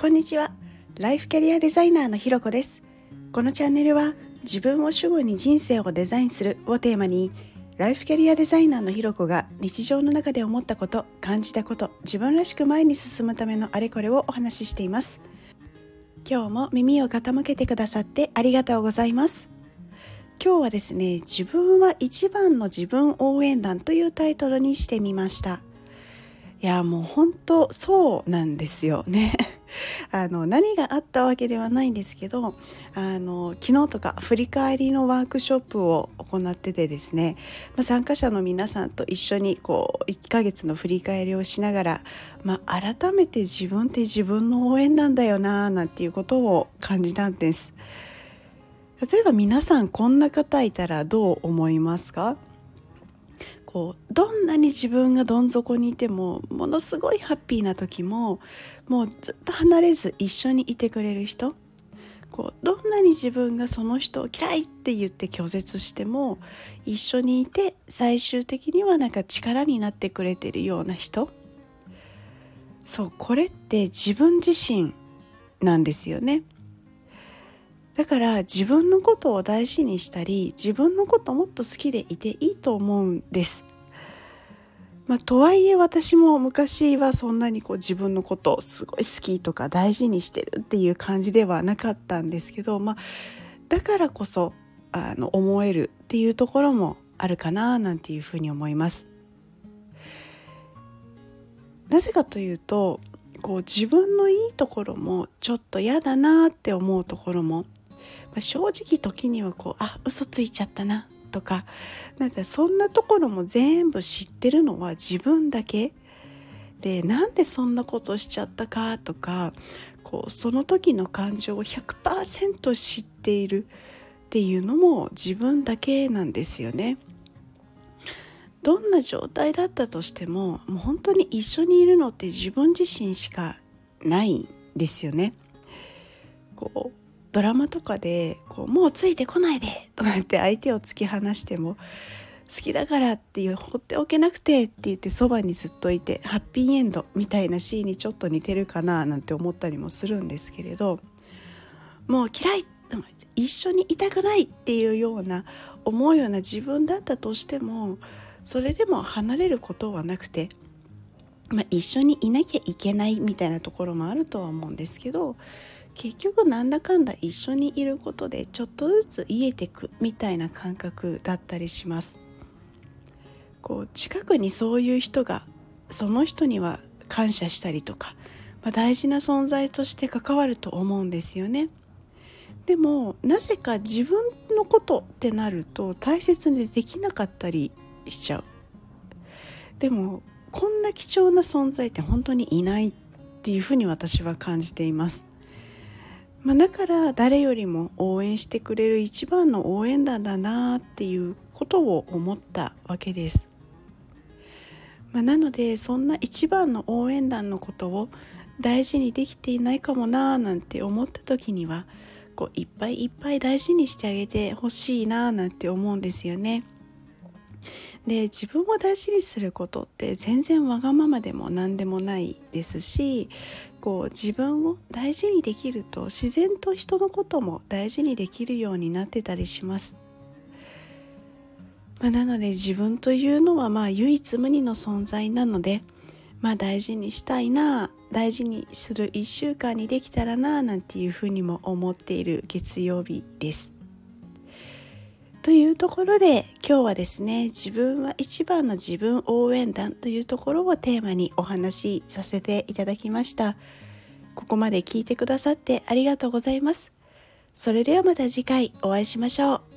こんにちは。ライフキャリアデザイナーのひろこです。このチャンネルは自分を主語に人生をデザインするをテーマにライフキャリアデザイナーのひろこが日常の中で思ったこと感じたこと自分らしく前に進むためのあれこれをお話ししています。今日も耳を傾けてくださってありがとうございます。今日はですね自分は一番の自分応援団というタイトルにしてみました。いやもう本当そうなんですよね。あの何があったわけではないんですけどあの昨日とか振り返りのワークショップを行っててですね、まあ、参加者の皆さんと一緒にこう1ヶ月の振り返りをしながら、まあ、改めて自分って自分の応援なんだよななんていうことを感じたんです。例えば皆さんこんな方いたらどう思いますか？こうどんなに自分がどん底にいてもものすごいハッピーな時ももうずっと離れず一緒にいてくれる人こうどんなに自分がその人を嫌いって言って拒絶しても一緒にいて最終的にはなんか力になってくれてるような人そうこれって自分自身なんですよね。だから自分のことを大事にしたり自分のこともっと好きでいていいと思うんです。まあ、とはいえ私も昔はそんなにこう自分のことをすごい好きとか大事にしてるっていう感じではなかったんですけど、まあ、だからこそあの思えるっていうところもあるかななんていうふうに思います。なぜかというとこう自分のいいところもちょっと嫌だなって思うところもまあ、正直時にはこうあ嘘ついちゃったなとかなんかそんなところも全部知ってるのは自分だけでなんでそんなことしちゃったかとかこうその時の感情を100%知っているっていうのも自分だけなんですよね。どんな状態だったとしてももう本当に一緒にいるのって自分自身しかないんですよね。こうドラマとかでこう「もうついてこないで」とか言って相手を突き放しても「好きだから」っていう放っておけなくてって言ってそばにずっといてハッピーエンドみたいなシーンにちょっと似てるかななんて思ったりもするんですけれどもう嫌い一緒にいたくないっていうような思うような自分だったとしてもそれでも離れることはなくて、まあ、一緒にいなきゃいけないみたいなところもあるとは思うんですけど結局なんだかんだ一緒にいることでちょっとずつ癒えてくみたいな感覚だったりします。こう近くにそういう人がその人には感謝したりとか、まあ、大事な存在として関わると思うんですよね。でもなぜか自分のことってなると大切にできなかったりしちゃう。でもこんな貴重な存在って本当にいないっていうふうに私は感じています。まあ、だから誰よりも応援してくれる一番の応援団だなっていうことを思ったわけです。まあ、なのでそんな一番の応援団のことを大事にできていないかもなーなんて思った時にはこういっぱいいっぱい大事にしてあげてほしいなーなんて思うんですよね。で自分を大事にすることって全然わがままでも何でもないですしこう自分を大事にできると自然と人のことも大事にできるようになってたりします。まあ、なので自分というのはまあ唯一無二の存在なので、まあ、大事にしたいな大事にする1週間にできたらななんていうふうにも思っている月曜日です。というところで今日はですね自分は一番の自分応援団というところをテーマにお話しさせていただきました。ここまで聞いてくださってありがとうございます。それではまた次回お会いしましょう。